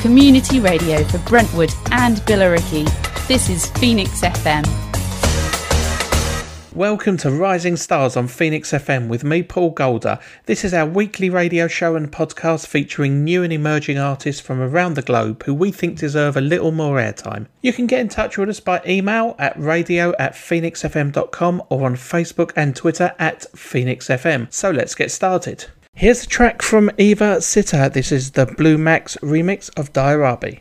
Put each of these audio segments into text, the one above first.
community radio for Brentwood and Billericay. This is Phoenix FM. Welcome to Rising Stars on Phoenix FM with me, Paul Golder. This is our weekly radio show and podcast featuring new and emerging artists from around the globe who we think deserve a little more airtime. You can get in touch with us by email at radio at phoenixfm.com or on Facebook and Twitter at phoenixfm. So let's get started. Here's a track from Eva Sitter. This is the Blue Max remix of Diarabi.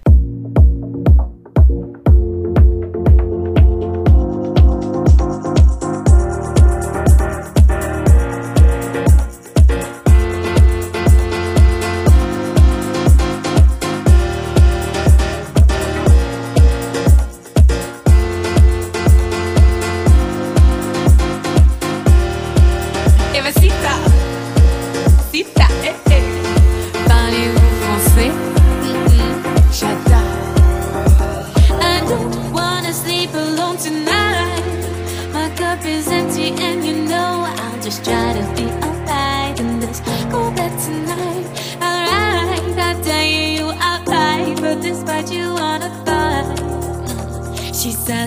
Max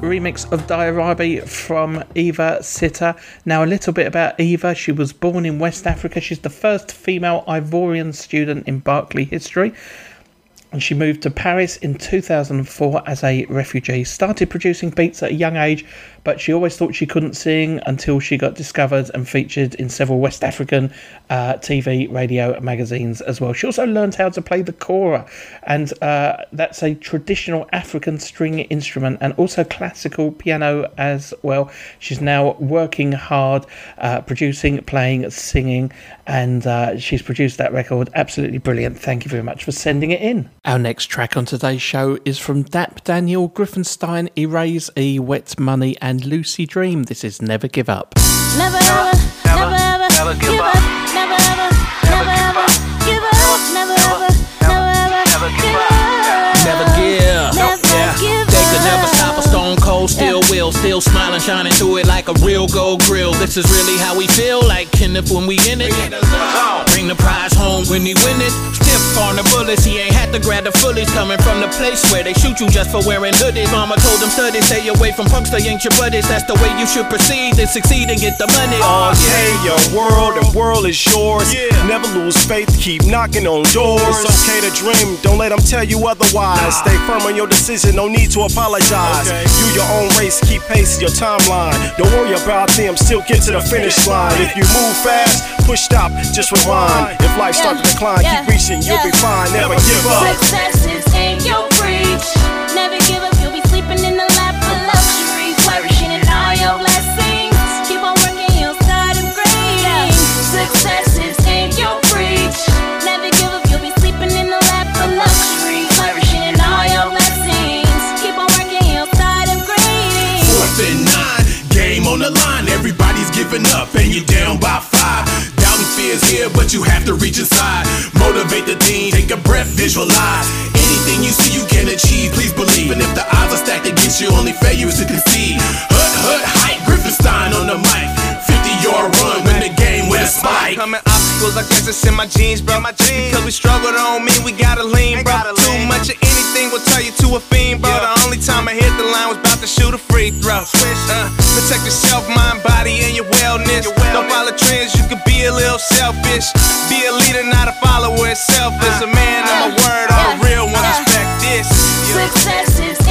remix of Diarabi from Eva Sitter. Now, a little bit about Eva. She was born in West Africa. She's the first female Ivorian student in Berkeley history. And she moved to Paris in 2004 as a refugee. Started producing beats at a young age, but she always thought she couldn't sing until she got discovered and featured in several West African uh, TV, radio, magazines as well. She also learned how to play the kora, and uh, that's a traditional African string instrument and also classical piano as well. She's now working hard, uh, producing, playing, singing, and uh, she's produced that record. Absolutely brilliant. Thank you very much for sending it in. Our next track on today's show is from Dap Daniel Griffenstein, Erase E, Wet Money, and Lucy Dream. This is Never Give Up. Never ever, never ever, never give up. Never ever, never ever, give up. Never ever, never ever, give up. Never give. Never give up. They could never stop a stone cold, still will. Still smiling, shining through it like a real gold grill. This is really how we feel, like Kenneth when we in it. Bring the prize home when he win it. On the bullets, he ain't had to grab the fullies. Coming from the place where they shoot you just for wearing hoodies. Mama told him study, stay away from punks, they ain't your buddies. That's the way you should proceed and succeed and get the money. Oh, hey, your world, the world is yours. Yeah. Never lose faith, keep knocking on doors. It's okay to dream, don't let them tell you otherwise. Stay firm on your decision, no need to apologize. You your own race, keep pace your timeline. Don't worry about them, still get to the finish line. If you move fast, push stop, just rewind. If life starts to decline, Yeah. keep reaching, you'll be Yeah. fine. Never give up. Success is in your reach. Never Doubting fears here, but you have to reach inside. Motivate the team, take a breath, visualize. Anything you see, you can achieve. Please believe, and if the odds are stacked against you, only failure is to concede. Hut, hut, height, Griffenstein on the mic. 50 yard run, win the game with a spike. Coming obstacles, I guess it's in my jeans, bro. My jeans. Because we struggle don't mean we gotta lean, bro. Too much of anything will turn you to a fiend, bro. The only time I hit the line was about to shoot a free throw. Uh, protect yourself, mind, body, and your wellness. Don't follow trends, you can be a little selfish. Be a leader, not a follower. It's selfish. A man of my uh, word, all the real ones respect this. Uh, success is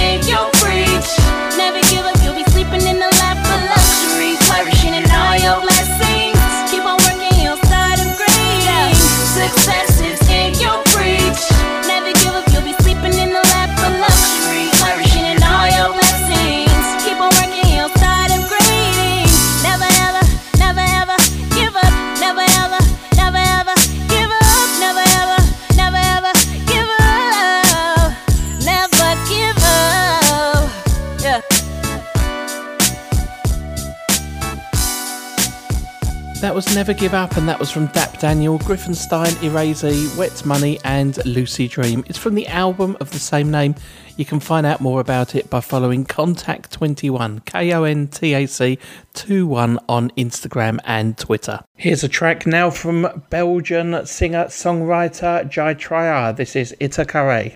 Never Give Up, and that was from Dap Daniel, Griffenstein, Erase, Wet Money, and Lucy Dream. It's from the album of the same name. You can find out more about it by following Contact21, K O N T A C 21 on Instagram and Twitter. Here's a track now from Belgian singer songwriter Jai Traya. This is Itacaré.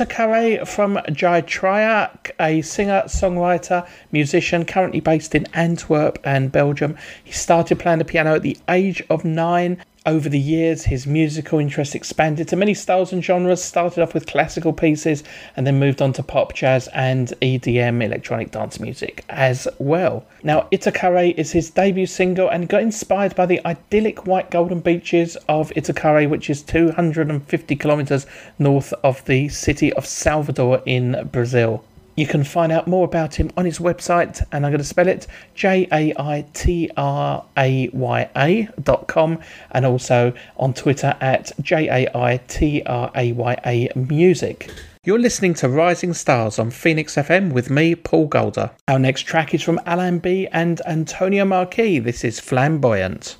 Was Itacaré from Jai Traya, a singer, songwriter, musician currently based in Antwerp and Belgium. He started playing the piano at the age of nine over the years, his musical interest expanded to many styles and genres, started off with classical pieces and then moved on to pop, jazz, and EDM, electronic dance music, as well. Now, Itacaré is his debut single and got inspired by the idyllic white golden beaches of Itacaré, which is 250 kilometers north of the city of Salvador in Brazil. You can find out more about him on his website, and I'm going to spell it J A I T R A Y A dot com, and also on Twitter at J A I T R A Y A Music. You're listening to Rising Stars on Phoenix FM with me, Paul Golder. Our next track is from Alain B and Antonio Marquis. This is Flamboyant.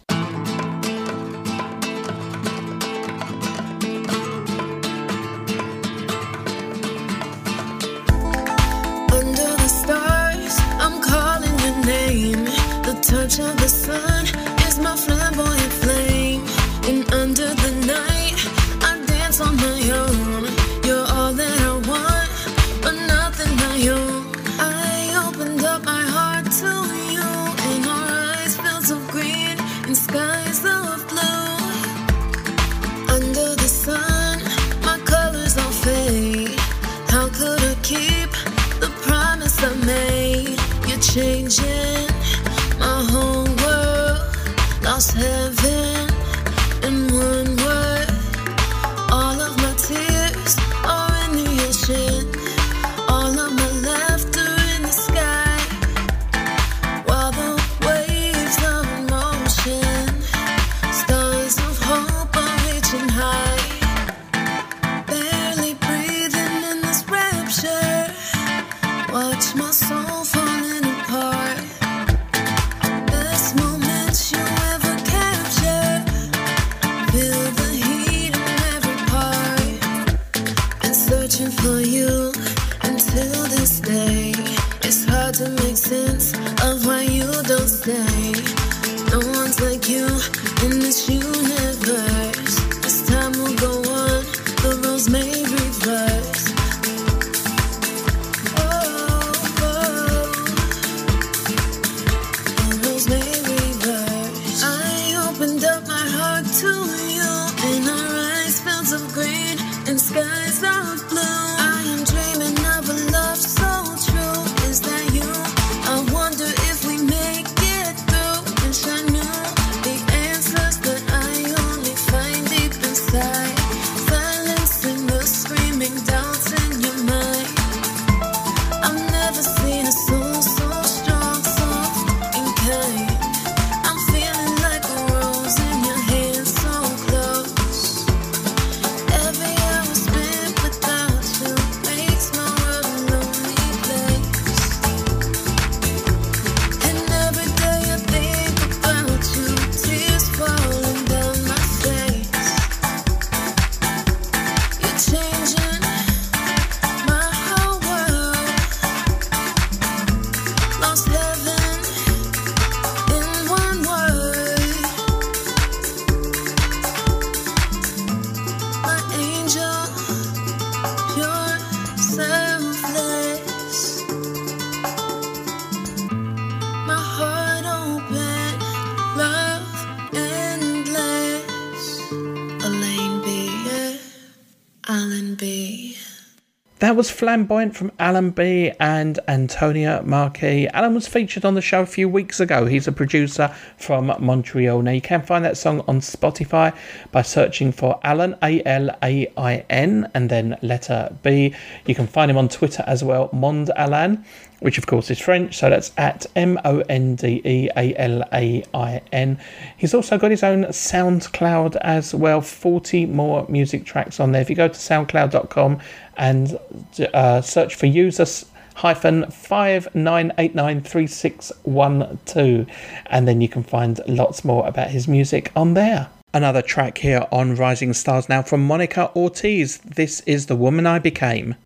That was Flamboyant from Alain B and Antonia Marquis. Alain was featured on the show a few weeks ago. He's a producer from Montreal. Now you can find that song on Spotify by searching for Alain A L A I N and then letter B. You can find him on Twitter as well, Monde Alain, which of course is French, so that's at M O N D E A L A I N. He's also got his own SoundCloud as well, 40 more music tracks on there. If you go to soundcloud.com and uh, search for users hyphen five nine eight nine three six one two, and then you can find lots more about his music on there. Another track here on Rising Stars now from Monica Ortiz. This is the woman I became.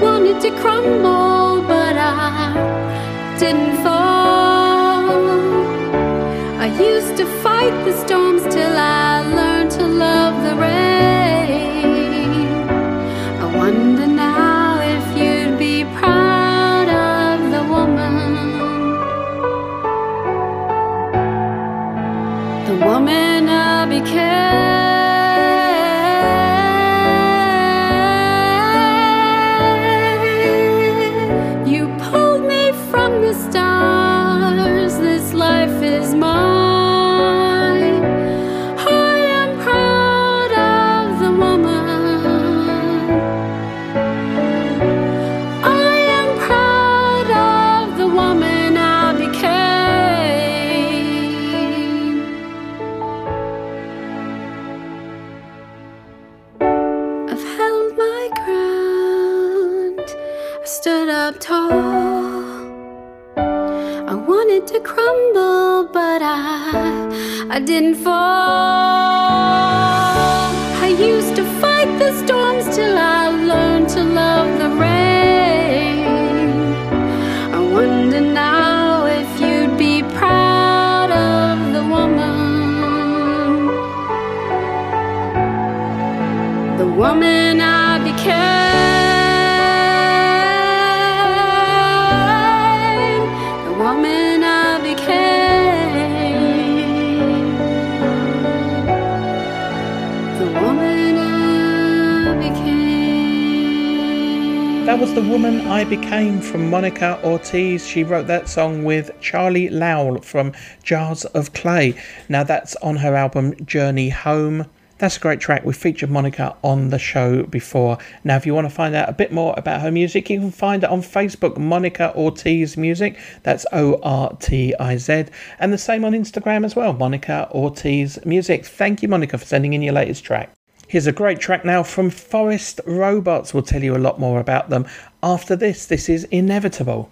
Wanted to crumble, but I didn't fall. I used to fight the storms till I learned but I I didn't fall. I used to fight the storms till I learned to love the rain. I wonder now if you'd be proud of the woman the woman I was the woman I became from Monica Ortiz. She wrote that song with Charlie Lowell from Jars of Clay. Now that's on her album Journey Home. That's a great track. We featured Monica on the show before. Now, if you want to find out a bit more about her music, you can find it on Facebook, Monica Ortiz Music. That's O R T I Z. And the same on Instagram as well, Monica Ortiz Music. Thank you, Monica, for sending in your latest track. Here's a great track now from Forest Robots. We'll tell you a lot more about them after this. This is Inevitable.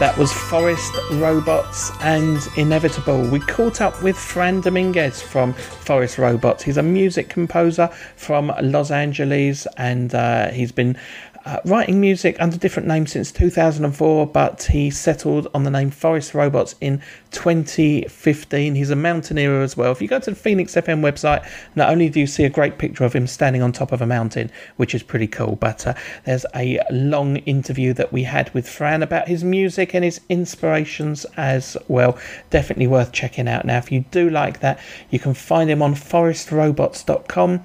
That was Forest Robots and Inevitable. We caught up with Fran Dominguez from Forest Robots. He's a music composer from Los Angeles and uh, he's been uh, writing music under different names since 2004, but he settled on the name Forest Robots in 2015. He's a mountaineer as well. If you go to the Phoenix FM website, not only do you see a great picture of him standing on top of a mountain, which is pretty cool, but uh, there's a long interview that we had with Fran about his music and his inspirations as well. Definitely worth checking out. Now, if you do like that, you can find him on forestrobots.com.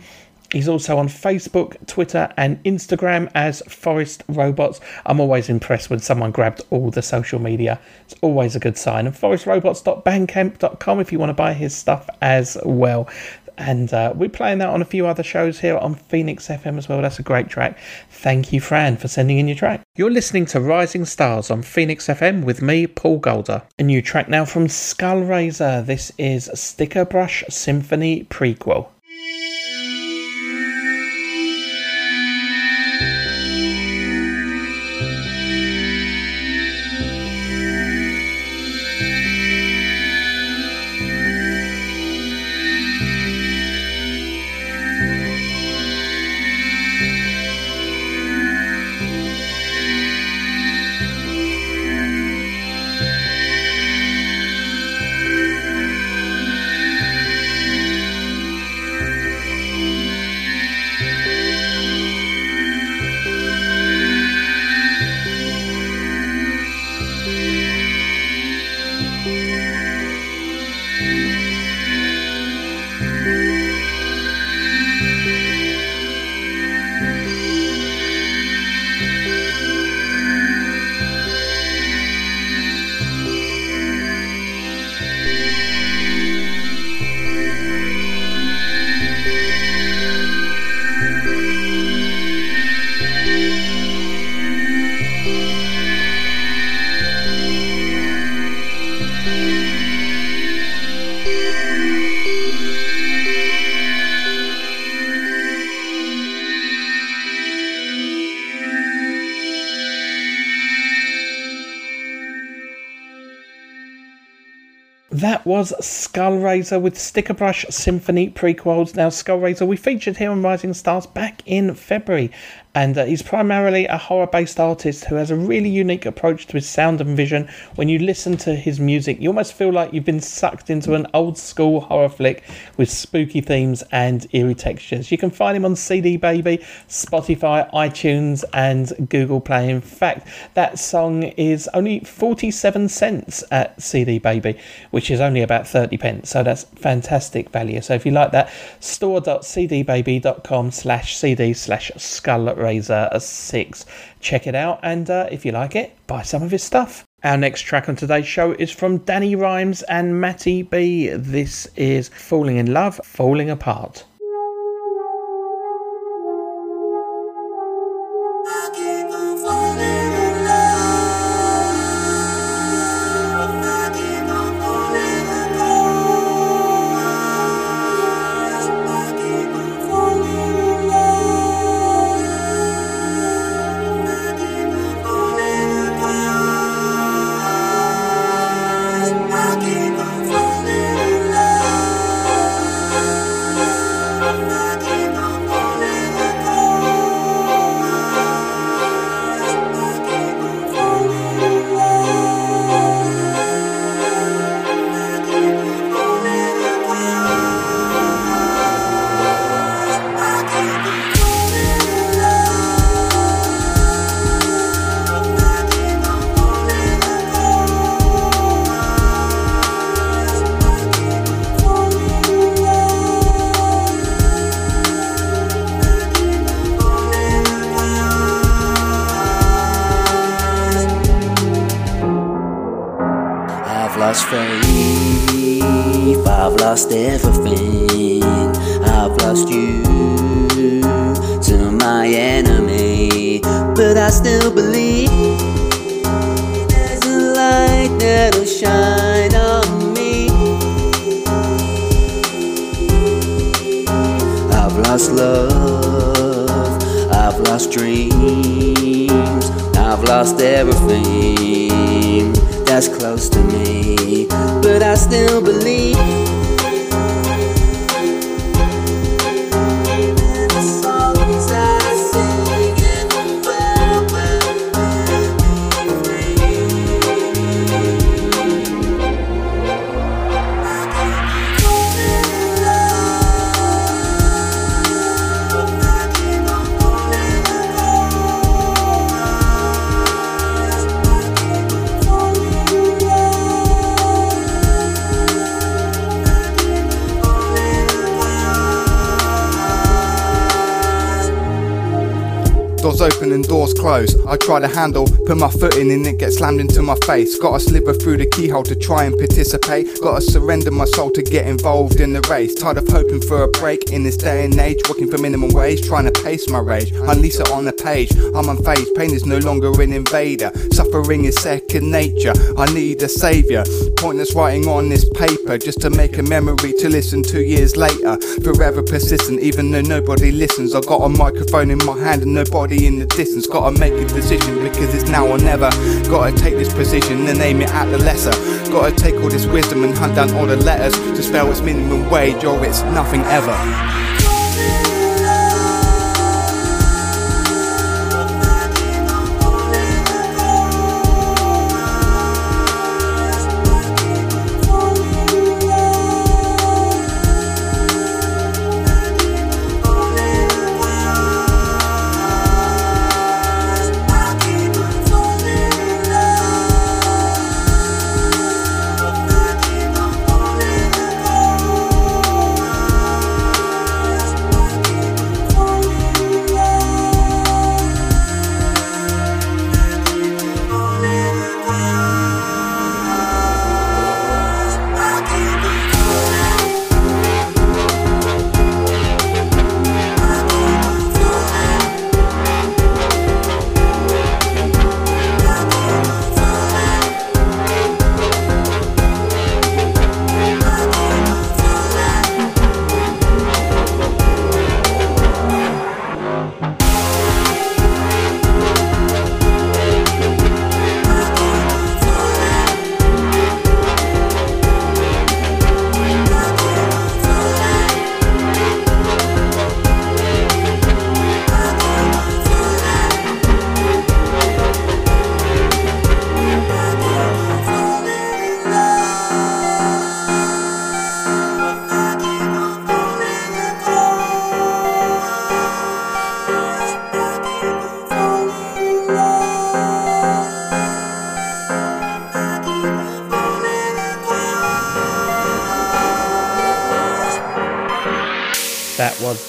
He's also on Facebook, Twitter, and Instagram as Forest Robots. I'm always impressed when someone grabbed all the social media. It's always a good sign. And forestrobots.bandcamp.com if you want to buy his stuff as well. And uh, we're playing that on a few other shows here on Phoenix FM as well. That's a great track. Thank you, Fran, for sending in your track. You're listening to Rising Stars on Phoenix FM with me, Paul Golder. A new track now from Skullraiser. This is Sticker Brush Symphony Prequel. That was Skullraiser with Sticker Brush Symphony prequels. Now, Skullraiser, we featured here on Rising Stars back in February, and uh, he's primarily a horror based artist who has a really unique approach to his sound and vision. When you listen to his music, you almost feel like you've been sucked into an old school horror flick with spooky themes and eerie textures. You can find him on CD Baby, Spotify, iTunes, and Google Play. In fact, that song is only 47 cents at CD Baby, which is only about 30 pence, so that's fantastic value. So if you like that, store.cdbaby.com slash cd slash skullraiser 6. Check it out, and uh, if you like it, buy some of his stuff. Our next track on today's show is from Danny Rhymes and Matty B. This is Falling in Love, Falling Apart. Love, I've lost dreams, I've lost everything. That's close to me, but I still believe. Doors open and doors close. I try to handle, put my foot in and it gets slammed into my face. Gotta slither through the keyhole to try and participate. Gotta surrender my soul to get involved in the race. Tired of hoping for a break in this day and age. Working for minimum wage, trying to pace my rage. Unleash it on the page. I'm unfazed, pain is no longer an invader. Suffering is second nature. I need a savior. Pointless writing on this paper just to make a memory to listen two years later. Forever persistent, even though nobody listens. I got a microphone in my hand and nobody in the distance. Gotta make a decision because it's now or never. Gotta take this position and aim it at the lesser. Gotta take all this wisdom and hunt down all the letters to spell it's minimum wage or it's nothing ever.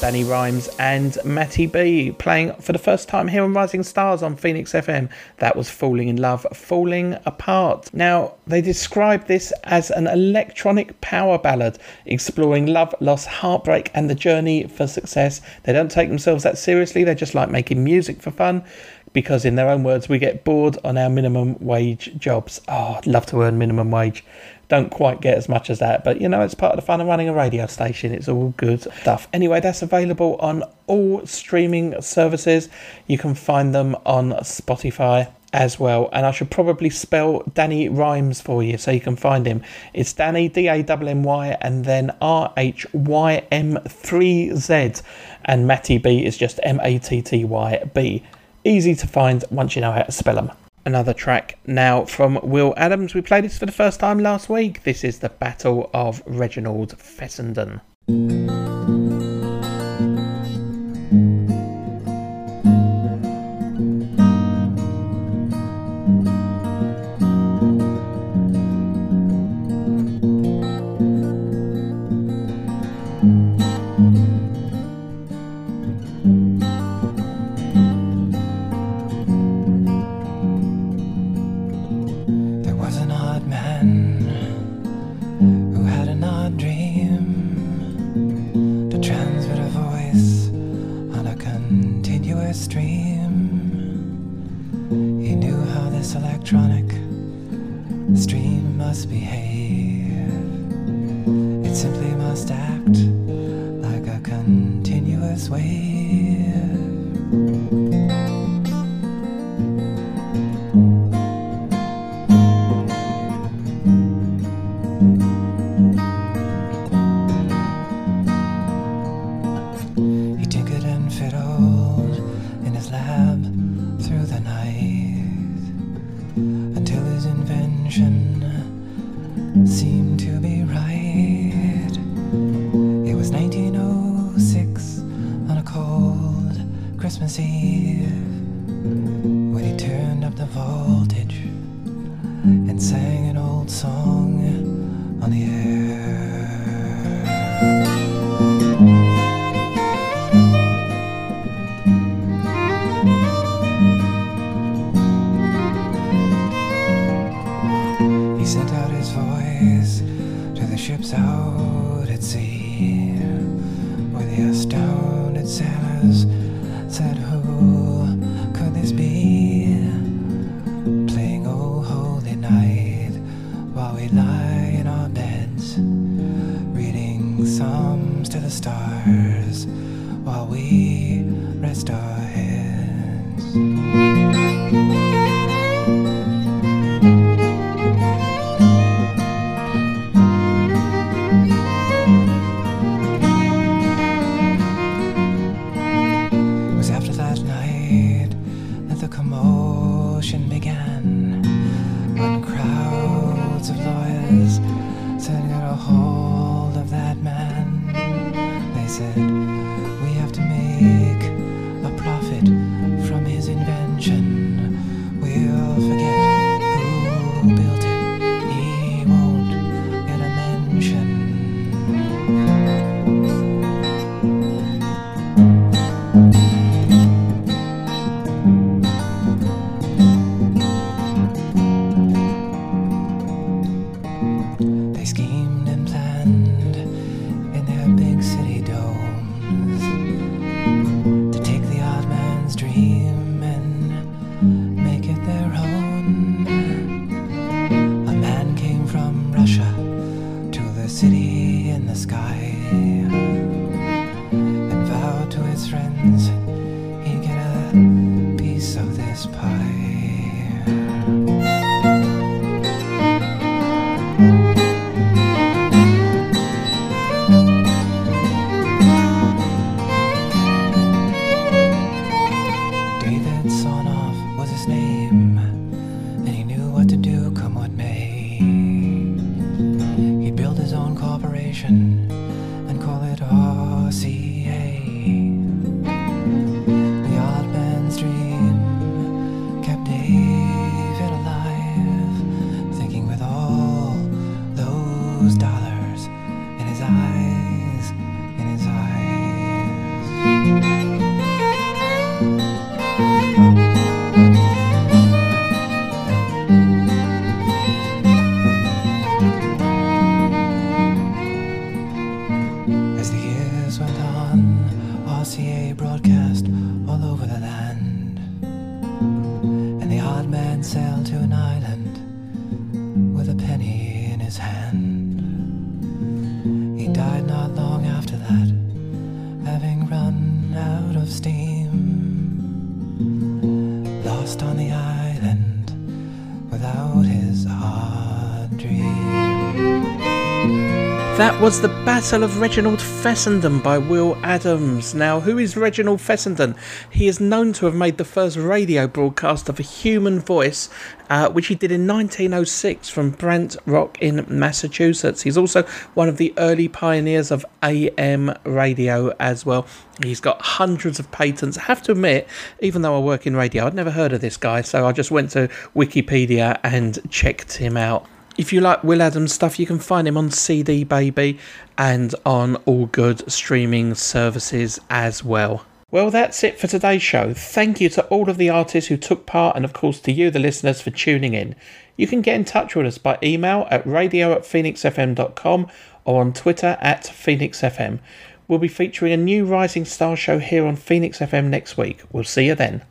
Danny Rhymes and Matty B playing for the first time here on Rising Stars on Phoenix FM. That was Falling in Love, Falling Apart. Now, they describe this as an electronic power ballad exploring love, loss, heartbreak, and the journey for success. They don't take themselves that seriously, they just like making music for fun because, in their own words, we get bored on our minimum wage jobs. Oh, I'd love to earn minimum wage don't quite get as much as that, but you know, it's part of the fun of running a radio station. It's all good stuff. Anyway, that's available on all streaming services. You can find them on Spotify as well. And I should probably spell Danny Rhymes for you so you can find him. It's Danny, D A W M Y, and then R H Y M 3 Z. And Matty B is just M A T T Y B. Easy to find once you know how to spell them another track now from Will Adams. We played this for the first time last week. This is the Battle of Reginald Fessenden. Must behave. It simply must act to the stars while we rest our and sail to an island with a penny in his hand. That was the Battle of Reginald Fessenden by Will Adams. Now, who is Reginald Fessenden? He is known to have made the first radio broadcast of a human voice, uh, which he did in 1906 from Brant Rock in Massachusetts. He's also one of the early pioneers of AM radio as well. He's got hundreds of patents. I have to admit, even though I work in radio, I'd never heard of this guy, so I just went to Wikipedia and checked him out. If you like Will Adams stuff, you can find him on CD Baby and on all good streaming services as well. Well, that's it for today's show. Thank you to all of the artists who took part, and of course to you, the listeners, for tuning in. You can get in touch with us by email at radio at phoenixfm.com or on Twitter at phoenixfm. We'll be featuring a new Rising Star show here on Phoenix FM next week. We'll see you then.